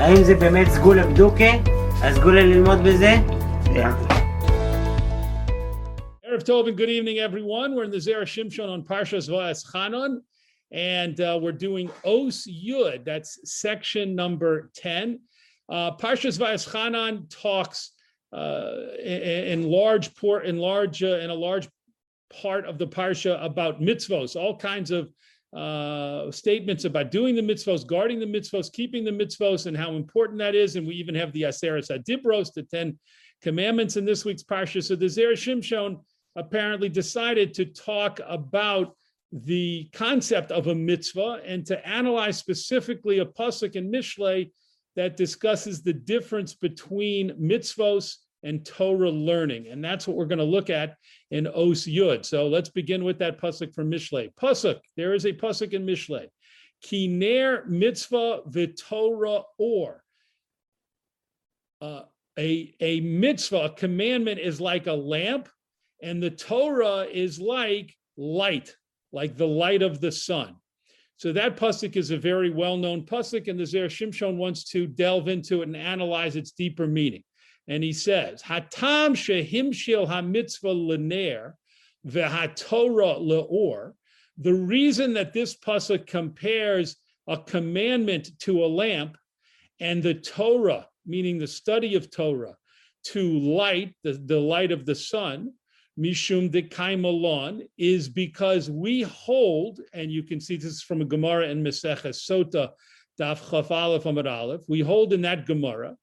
האם זה באמת סגולה בדוקה? הסגולה ללמוד בזה? Erev Tov and good evening, everyone. We're in the Zera Shimshon on Parshas Vayas Chanon, and uh, we're doing Os Yud. That's section number ten. Uh, Parshas Va'eschanan talks uh, in, in, large port, in large, uh, in a large part of the parsha about mitzvos, all kinds of uh, statements about doing the mitzvos, guarding the mitzvos, keeping the mitzvos, and how important that is. And we even have the Aseres Adibros, the Ten Commandments in this week's parsha. So the Zera Shimshon apparently decided to talk about the concept of a mitzvah and to analyze specifically a pasuk in Mishlei that discusses the difference between mitzvos and Torah learning. And that's what we're going to look at in Os Yud. So let's begin with that pasuk from Mishlei. Pasuk, there is a pasuk in Mishlei. Kiner mitzvah v'Torah or. Uh, a, a mitzvah, a commandment is like a lamp, and the Torah is like light, like the light of the sun. So that pasuk is a very well-known pasuk, and the Zer Shimshon wants to delve into it and analyze its deeper meaning. And he says, Hatam shehimshil hamitzvah lener v'hatorah leor. The reason that this pasuk compares a commandment to a lamp and the Torah, meaning the study of Torah, to light, the, the light of the sun, Mishum de Kaimalon, is because we hold, and you can see this is from a Gemara in Meseches Sota, Daf Chaf Aleph Aleph, we hold in that Gemara,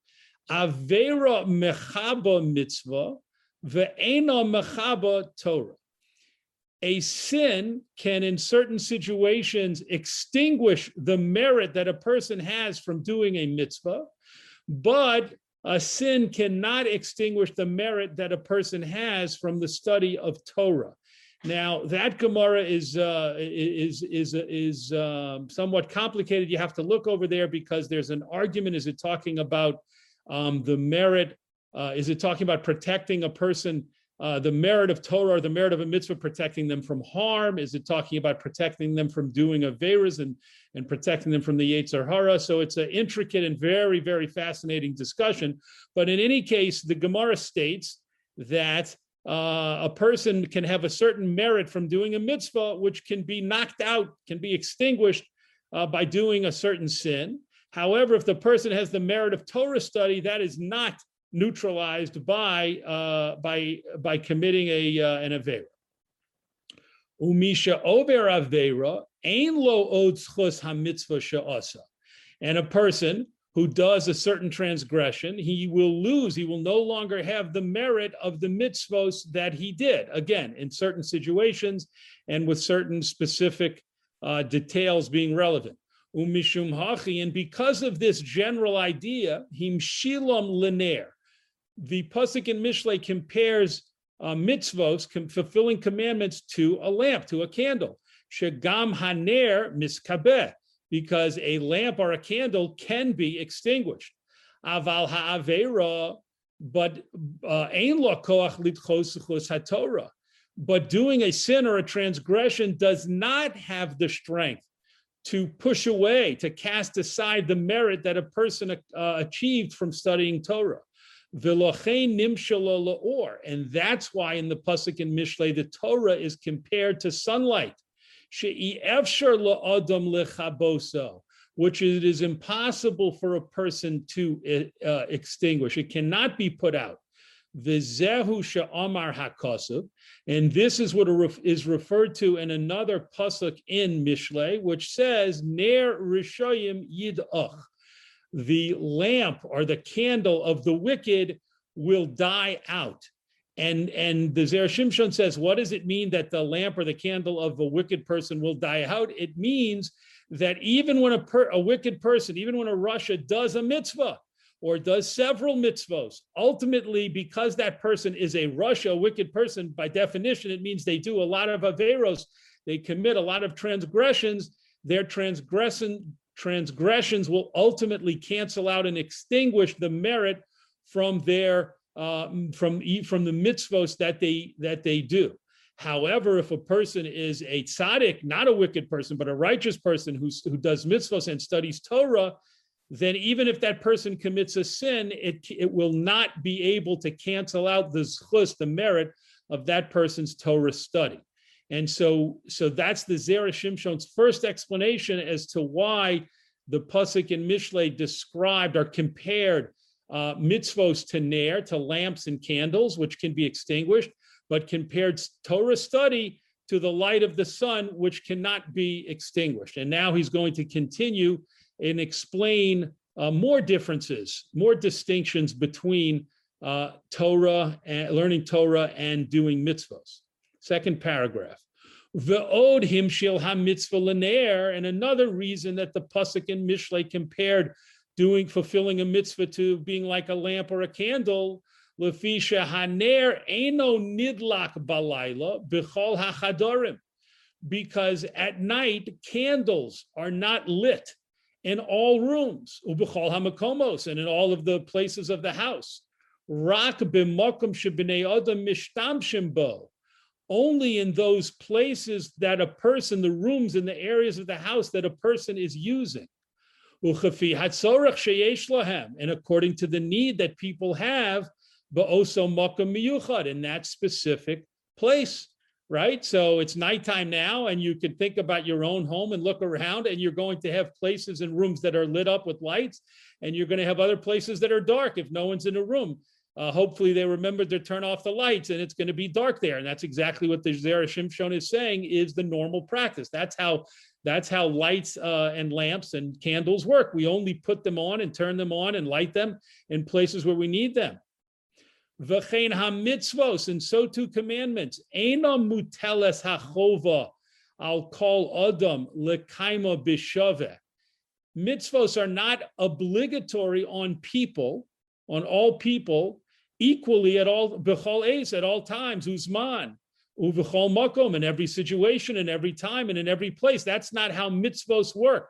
Avera Mechaba Mitzvah, Ve'ena Mechaba Torah. A sin can, in certain situations, extinguish the merit that a person has from doing a mitzvah, but a sin cannot extinguish the merit that a person has from the study of Torah. Now that Gemara is uh, is is is um, somewhat complicated. You have to look over there because there's an argument. Is it talking about um, the merit? Uh, is it talking about protecting a person uh, the merit of Torah or the merit of a mitzvah protecting them from harm? Is it talking about protecting them from doing averas and, and protecting them from the Yetzer Hara? So it's an intricate and very, very fascinating discussion. But in any case, the Gemara states that uh, a person can have a certain merit from doing a mitzvah, which can be knocked out, can be extinguished uh, by doing a certain sin. However, if the person has the merit of Torah study, that is not neutralized by uh, by by committing a uh, an avera. Umisha over avera ein lo od hamitzvah she'asa, and a person who does a certain transgression, he will lose. He will no longer have the merit of the mitzvos that he did. Again, in certain situations and with certain specific uh, details being relevant. Umishum hachi, and because of this general idea, him shilam liner the pasuk in Mishlei compares uh, mitzvos, com- fulfilling commandments, to a lamp, to a candle. Shagam haner miskabeh, because a lamp or a candle can be extinguished. Aval ha'avera, but uh, ein lo koach litchos haTorah. But doing a sin or a transgression does not have the strength to push away, to cast aside the merit that a person uh, achieved from studying Torah. And that's why in the Pasuk in Mishlei, the Torah is compared to sunlight. Which it is impossible for a person to uh, extinguish. It cannot be put out. Vizehu she'amar hakosov, and this is what is referred to in another pasuk in Mishlei, which says Ner Rishayim Yid'ach the lamp or the candle of the wicked will die out. And, and the Zer Shimshon says, what does it mean that the lamp or the candle of a wicked person will die out? It means that even when a, per, a wicked person, even when a rasha does a mitzvah or does several mitzvos, ultimately, because that person is a rasha, a wicked person, by definition, it means they do a lot of averos, they commit a lot of transgressions. Their transgression, transgressions will ultimately cancel out and extinguish the merit from their uh, from from the mitzvos that they that they do. However, if a person is a tzaddik, not a wicked person, but a righteous person who, who does mitzvos and studies Torah, then even if that person commits a sin, it, it will not be able to cancel out the zchus, the merit of that person's Torah study. And so, so that's the Zera Shimshon's first explanation as to why the Pusik and Mishle described or compared uh, mitzvos to nair, to lamps and candles, which can be extinguished, but compared Torah study to the light of the sun, which cannot be extinguished. And now he's going to continue and explain uh, more differences, more distinctions between uh, Torah and learning Torah and doing mitzvahs. Second paragraph. Ve'od him shil ha-mitzvah l'ner, and another reason that the Pasuk and Mishle compared doing, fulfilling a mitzvah to being like a lamp or a candle, lefisha haner eno nidlak balayla b'chol hachadorim, because at night candles are not lit in all rooms, ubechol hamakomos, and in all of the places of the house. Rak b'mokum shebnei adam mishtamshim bo. Only in those places that a person, the rooms in the areas of the house that a person is using. Uchafi hatzorach sheyesh and according to the need that people have, ba'oso mokum miyuchad, in that specific place right? So it's nighttime now, and you can think about your own home and look around, and you're going to have places and rooms that are lit up with lights, and you're going to have other places that are dark if no one's in a room. Uh, hopefully, they remembered to turn off the lights, and it's going to be dark there. And that's exactly what the Zera Shimshon is saying is the normal practice. That's how that's how lights uh, and lamps and candles work. We only put them on and turn them on and light them in places where we need them. V'chein ha-mitzvos, and so too commandments. Eina muteles hachova, I'll call Adam lekaima bishave. Mitzvos are not obligatory on people, on all people, equally at all, b'chol eis, at all times, uzman, uv'chol makom, in every situation, in every time, and in every place. That's not how mitzvos work.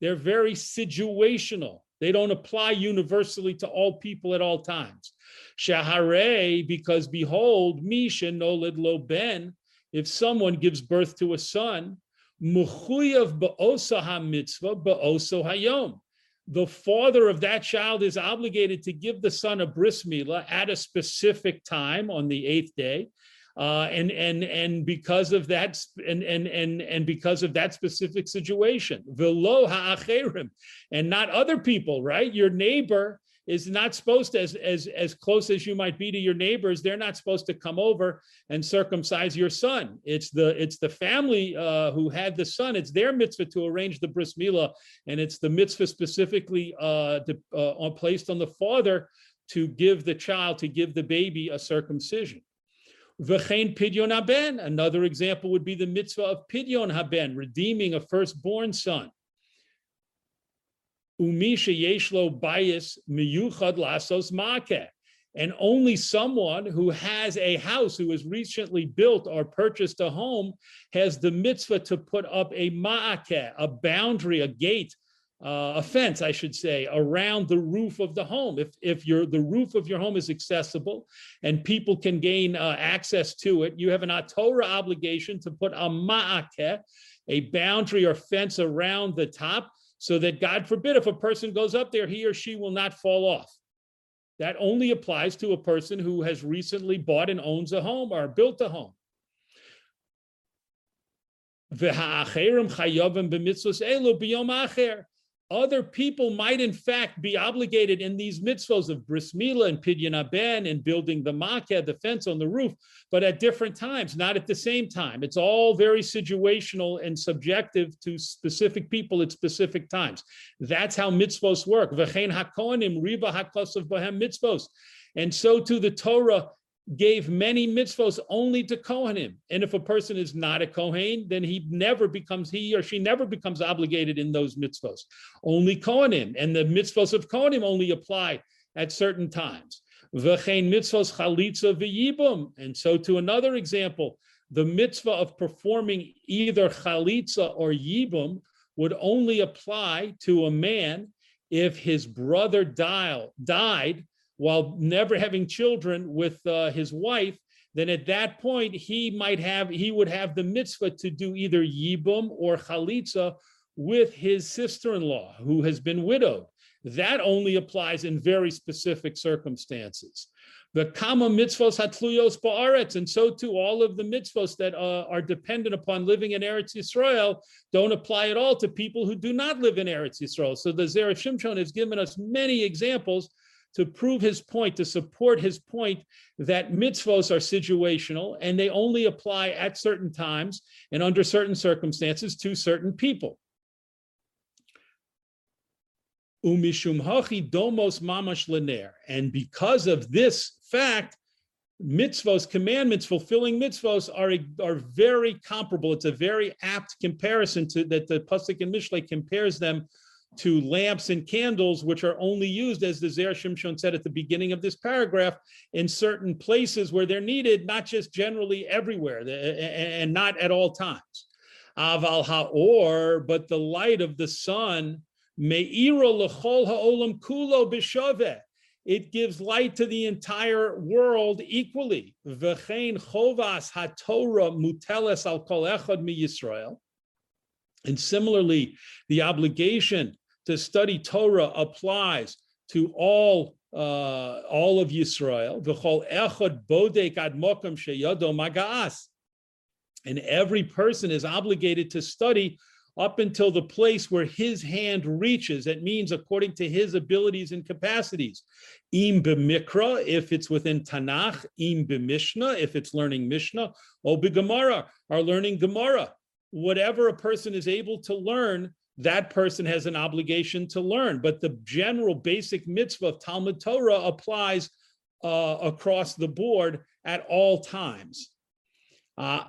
They're very situational. They don't apply universally to all people at all times. Shahare, because behold, Misha nolid lo ben, if someone gives birth to a son, muchuyav ba'osa ha-mitzvah ba'oso hayom. The father of that child is obligated to give the son a bris milah at a specific time on the eighth day, uh, and and and because of that and and and and because of that specific situation, velo and not other people, right? Your neighbor is not supposed to, as, as, as close as you might be to your neighbors, they're not supposed to come over and circumcise your son. It's the it's the family uh, who had the son. It's their mitzvah to arrange the bris milah, and it's the mitzvah specifically uh, to, uh, placed on the father to give the child, to give the baby a circumcision. V'chein pidyon haben. Another example would be the mitzvah of pidyon haben, redeeming a firstborn son. Umisha yeshlo bias miyuchad lasos. And only someone who has a house, who has recently built or purchased a home, has the mitzvah to put up a ma'akeh, a boundary, a gate, uh, a fence, I should say, around the roof of the home. If if your the roof of your home is accessible and people can gain uh, access to it, you have an Torah obligation to put a ma'akeh, a boundary or fence around the top so that God forbid if a person goes up there, he or she will not fall off. That only applies to a person who has recently bought and owns a home or built a home other people might in fact be obligated in these mitzvos of bris milah and pidyon haben and building the makeh, the fence on the roof, but at different times, not at the same time. It's all very situational and subjective to specific people at specific times. That's how mitzvos work. V'chein hakonim riva hakosav bohem mitzvos. And so to the Torah gave many mitzvos only to Kohanim. And if a person is not a Kohen, then he never becomes, he or she never becomes obligated in those mitzvos. Only Kohanim. And the mitzvos of Kohanim only apply at certain times. V'chein mitzvos chalitza v'yibum. And so to another example, the mitzvah of performing either chalitza or yibum would only apply to a man if his brother died, died while never having children with uh, his wife, then at that point he might have he would have the mitzvah to do either yibum or chalitza with his sister-in-law who has been widowed. that only applies in very specific circumstances. The kama mitzvos hatluyos ba'aretz, and so too all of the mitzvos that uh, are dependent upon living in Eretz Yisrael don't apply at all to people who do not live in Eretz Yisrael. So the Zera Shimshon has given us many examples to prove his point, to support his point that mitzvos are situational and they only apply at certain times and under certain circumstances to certain people. Umishum hachi domos mamash lener. And because of this fact, mitzvos, commandments, fulfilling mitzvos are, are very comparable. It's a very apt comparison to that the Pasuk and Mishle compares them to lamps and candles, which are only used, as the Zer Shimshon said at the beginning of this paragraph, in certain places where they're needed, not just generally everywhere and not at all times. Aval ha'or, but the light of the sun, me'iro l'chol ha'olam kulo b'shaveh. It gives light to the entire world equally. V'chein chovas haTorah muteles al kol echad mi Yisrael. And similarly, the obligation to study Torah applies to all uh, all of Yisrael. And every person is obligated to study up until the place where his hand reaches. That means according to his abilities and capacities. Im b'mikra, if it's within Tanakh, im b'mishnah, if it's learning Mishnah, o b'gemara, are learning Gemara. Whatever a person is able to learn, that person has an obligation to learn. But the general basic mitzvah of Talmud Torah applies uh, across the board at all times. Uh,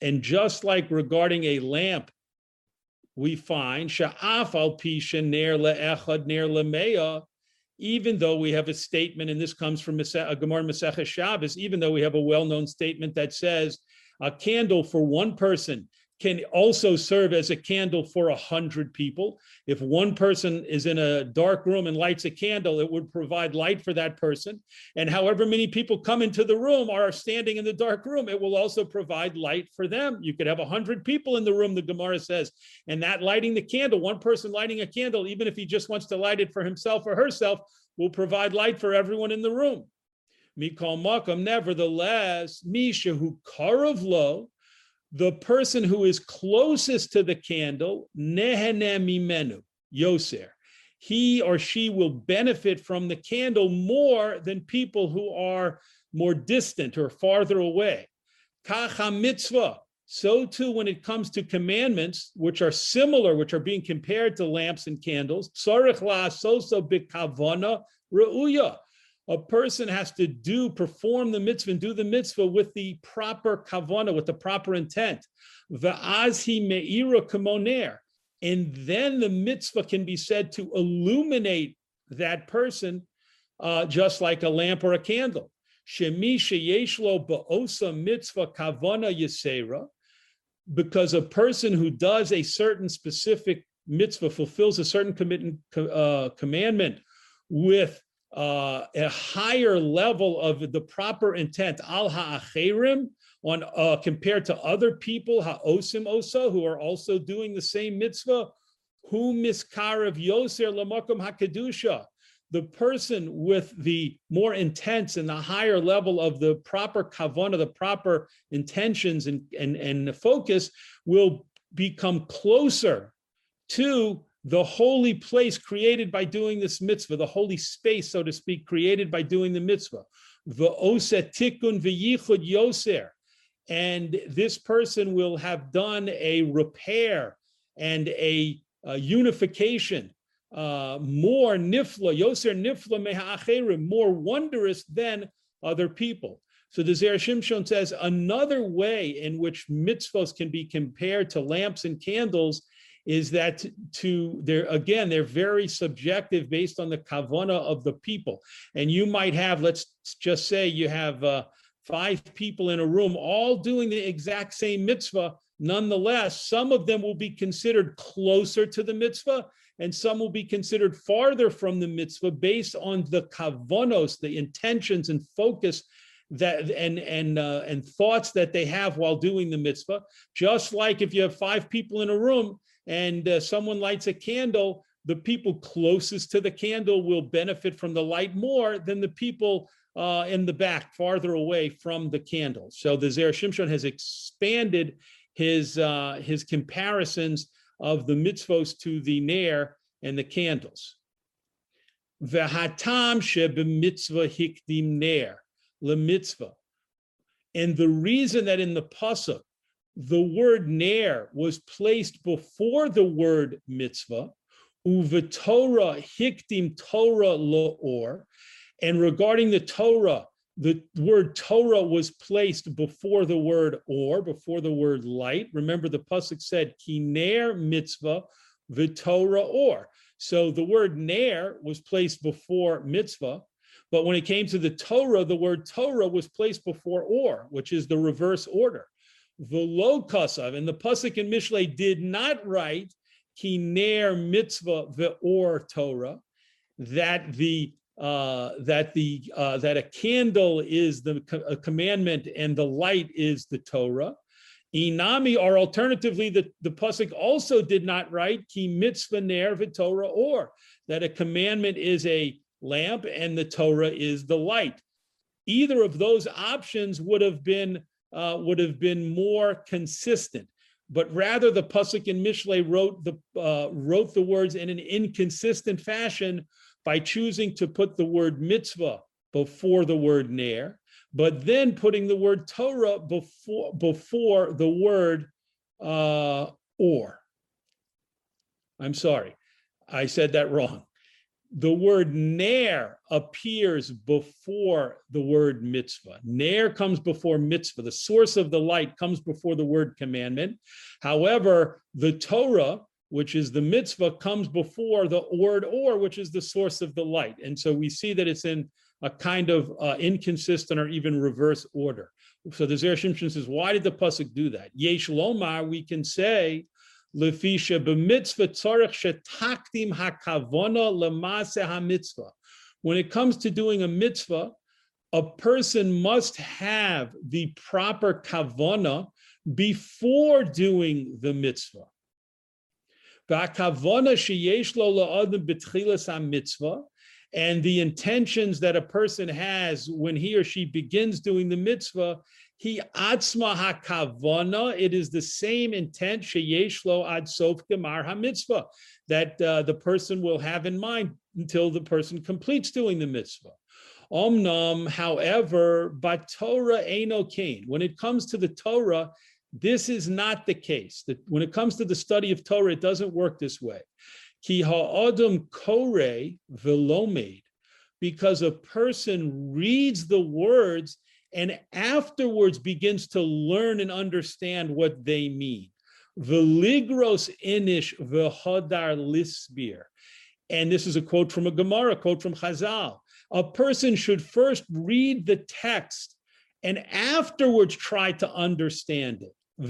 and just like regarding a lamp, we find even though we have a statement, and this comes from Gemara Masechah Shabbos, even though we have a well-known statement that says a candle for one person can also serve as a candle for a hundred people. If one person is in a dark room and lights a candle, it would provide light for that person. And however many people come into the room or are standing in the dark room, it will also provide light for them. You could have a hundred people in the room, the Gemara says, and that lighting the candle, one person lighting a candle, even if he just wants to light it for himself or herself, will provide light for everyone in the room. Mikol Makam, nevertheless, Misha who karavlo, the person who is closest to the candle, Nehene Mimenu, Yoser. He or she will benefit from the candle more than people who are more distant or farther away. Kacha mitzvah. So too, when it comes to commandments, which are similar, which are being compared to lamps and candles, sarich la soso bikavana reuya a person has to do, perform the mitzvah and do the mitzvah with the proper kavana, with the proper intent. Va'azhi me'ira kamoner. And then the mitzvah can be said to illuminate that person uh, just like a lamp or a candle. Shemi sheyeshlo ba'osa mitzvah kavana yisera. Because a person who does a certain specific mitzvah, fulfills a certain uh, commandment with uh, a higher level of the proper intent al ha'acherim on uh, compared to other people ha'osim osa who are also doing the same mitzvah who miskarav yoser lamakom hakadusha the person with the more intense and the higher level of the proper kavana, the proper intentions and, and, and the focus will become closer to the holy place created by doing this mitzvah, the holy space, so to speak, created by doing the mitzvah. yoser. And this person will have done a repair and a, a unification uh, more nifla, yoser nifla me'acherim, more wondrous than other people. So the Zer Shimshon says another way in which mitzvahs can be compared to lamps and candles is that to they're again they're very subjective based on the kavana of the people and you might have let's just say you have uh, five people in a room all doing the exact same mitzvah nonetheless some of them will be considered closer to the mitzvah and some will be considered farther from the mitzvah based on the kavanos the intentions and focus that and and uh, and thoughts that they have while doing the mitzvah. Just like if you have five people in a room and uh, someone lights a candle, the people closest to the candle will benefit from the light more than the people uh, in the back, farther away from the candle. So the Zer Shimshon has expanded his uh, his comparisons of the mitzvos to the nair and the candles. V'hatam mitzvah hikdim nair mitzvah, and the reason that in the pasuk the word nair was placed before the word mitzvah, uvatorah hikdim Torah loor, and regarding the Torah, the word Torah was placed before the word or, before the word light. Remember, the pasuk said kiner mitzvah v'torah or. So the word ner was placed before mitzvah, but when it came to the Torah, the word Torah was placed before or, which is the reverse order. Velo kasav, and the pasuk in Mishlei did not write kiner mitzvah ve'or Torah, that the uh, that the uh, that a candle is the a commandment and the light is the Torah. Inami, or alternatively, the, the pasuk also did not write ki mitzvah ner Torah or that a commandment is a lamp and the Torah is the light. Either of those options would have been uh, would have been more consistent, but rather the pasuk in Mishlei wrote the uh, wrote the words in an inconsistent fashion by choosing to put the word mitzvah before the word ner, but then putting the word Torah before, before the word uh, or. I'm sorry, I said that wrong. The word ner appears before the word mitzvah. Ner comes before mitzvah. The source of the light comes before the word commandment. However, the Torah which is the mitzvah, comes before the word or, which is the source of the light. And so we see that it's in a kind of uh, inconsistent or even reverse order. So the Zer Shimshon says, why did the pasuk do that? Yesh lomar, we can say, lefisha b'mitzvah tzarech shetakdim hakavona lemase hamitzvah. When it comes to doing a mitzvah, a person must have the proper kavona before doing the mitzvah. And the intentions that a person has when he or she begins doing the mitzvah, he atzma hakavana. It is the same intent sheyeshlo ad sof gemar hamitzvah that uh, the person will have in mind until the person completes doing the mitzvah. Omnam, however, but Torah eno kain. When it comes to the Torah, this is not the case. That when it comes to the study of Torah, it doesn't work this way. Ki ha'adam kore velomed, because a person reads the words and afterwards begins to learn and understand what they mean. Veligros inish v'hodar lisbir. And this is a quote from a Gemara, a quote from Chazal. A person should first read the text and afterwards try to understand it. And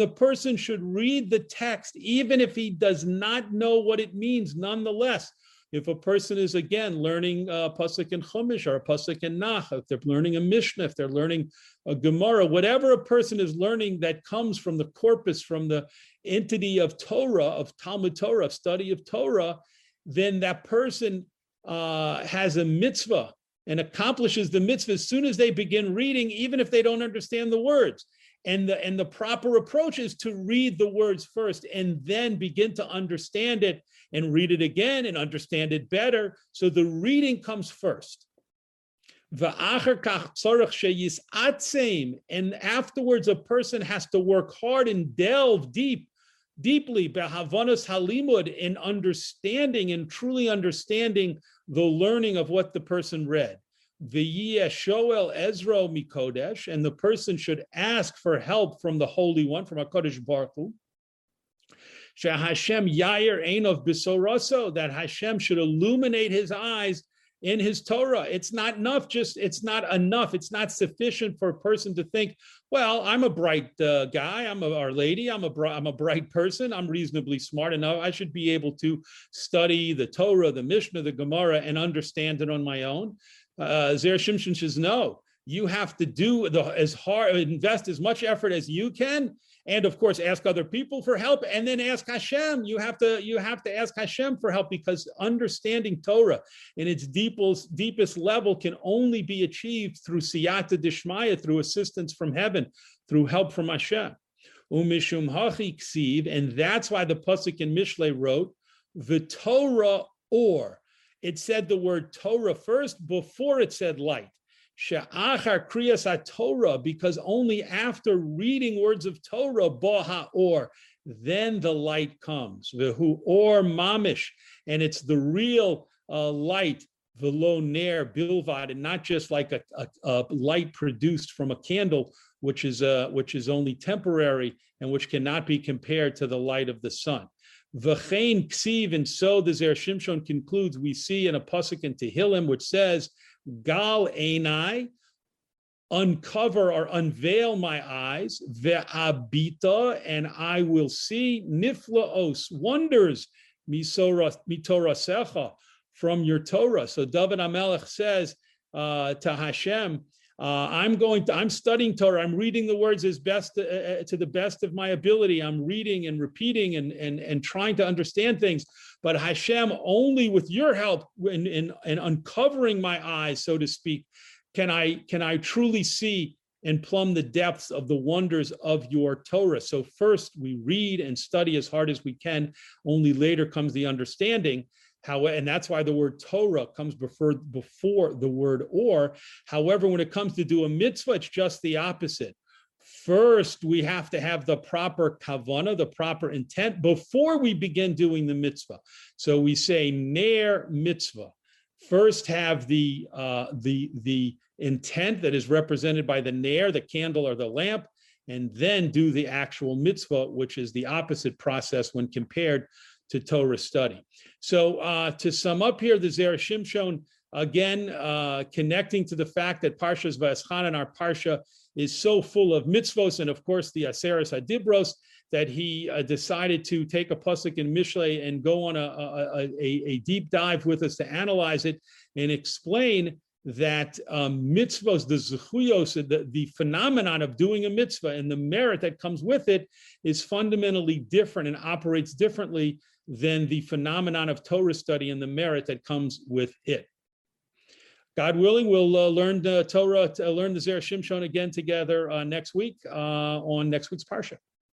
the person should read the text, even if he does not know what it means, nonetheless. If a person is again learning a pasuk in Chumash or pasuk in Nach, if they're learning a Mishnah, if they're learning a Gemara, whatever a person is learning that comes from the corpus, from the entity of Torah, of Talmud Torah, of study of Torah, then that person uh, has a mitzvah and accomplishes the mitzvah as soon as they begin reading, even if they don't understand the words. And the, and the proper approach is to read the words first and then begin to understand it and read it again and understand it better. So the reading comes first. And afterwards, a person has to work hard and delve deep, deeply, behavanas halimud, in understanding and truly understanding the learning of what the person read. Shoel Ezra Mikodesh, and the person should ask for help from the Holy One, from HaKadosh Baruch Hu. Hashem Yair Einov Bisoroso, that Hashem should illuminate his eyes in his Torah. It's not enough, just it's not enough. It's not sufficient for a person to think, well, I'm a bright uh, guy, I'm a lady, I'm a bri- I'm a bright person, I'm reasonably smart enough. I should be able to study the Torah, the Mishnah, the Gemara, and understand it on my own. Uh, Zer Shimshon says, no, you have to do the as hard, invest as much effort as you can, and of course ask other people for help, and then ask Hashem. You have to you have to ask Hashem for help because understanding Torah in its deepest deepest level can only be achieved through siyata dishmaya, through assistance from heaven, through help from Hashem. Umishum hachi and that's why the pasuk in Mishle wrote the Torah or. It said the word Torah first before it said light. She'achar kriyas Torah, because only after reading words of Torah, boha or, then the light comes. Vehu or mamish, and it's the real uh, light, velo ner bilvad, and not just like a, a, a light produced from a candle, which is uh, which is only temporary and which cannot be compared to the light of the sun. V'chein ksiv, and so the Zer Shimshon concludes. We see in a pasuk in Tehillim which says, "Gal einai." Uncover or unveil my eyes, ve'abita, and I will see niflaos, wonders, mitorasecha, from your Torah. So David Amelech says uh, to Hashem, uh, I'm going to, I'm studying Torah. I'm reading the words as best uh, uh, to the best of my ability. I'm reading and repeating and, and, and trying to understand things. But Hashem, only with your help in, in, in uncovering my eyes, so to speak, can I can I truly see and plumb the depths of the wonders of your Torah. So first we read and study as hard as we can. Only later comes the understanding. And that's why the word Torah comes before, before the word or. However, when it comes to do a mitzvah, it's just the opposite. First, we have to have the proper kavana, the proper intent before we begin doing the mitzvah. So we say ner mitzvah. First, have the uh, the the intent that is represented by the ner, the candle or the lamp, and then do the actual mitzvah, which is the opposite process when compared to Torah study. So uh, to sum up here, the Zer Shimshon, again, uh, connecting to the fact that Parshas Va'eschanan, our Parsha, is so full of mitzvos, and of course the Aseres Adibros, that he uh, decided to take a pasuk in Mishle and go on a, a, a, a, deep dive with us to analyze it and explain that um, mitzvos, the zechuyos, the, the phenomenon of doing a mitzvah and the merit that comes with it is fundamentally different and operates differently than the phenomenon of Torah study and the merit that comes with it. God willing, we'll uh, learn the Torah, uh, learn the Zer Shimshon again together uh, next week uh, on next week's Parsha.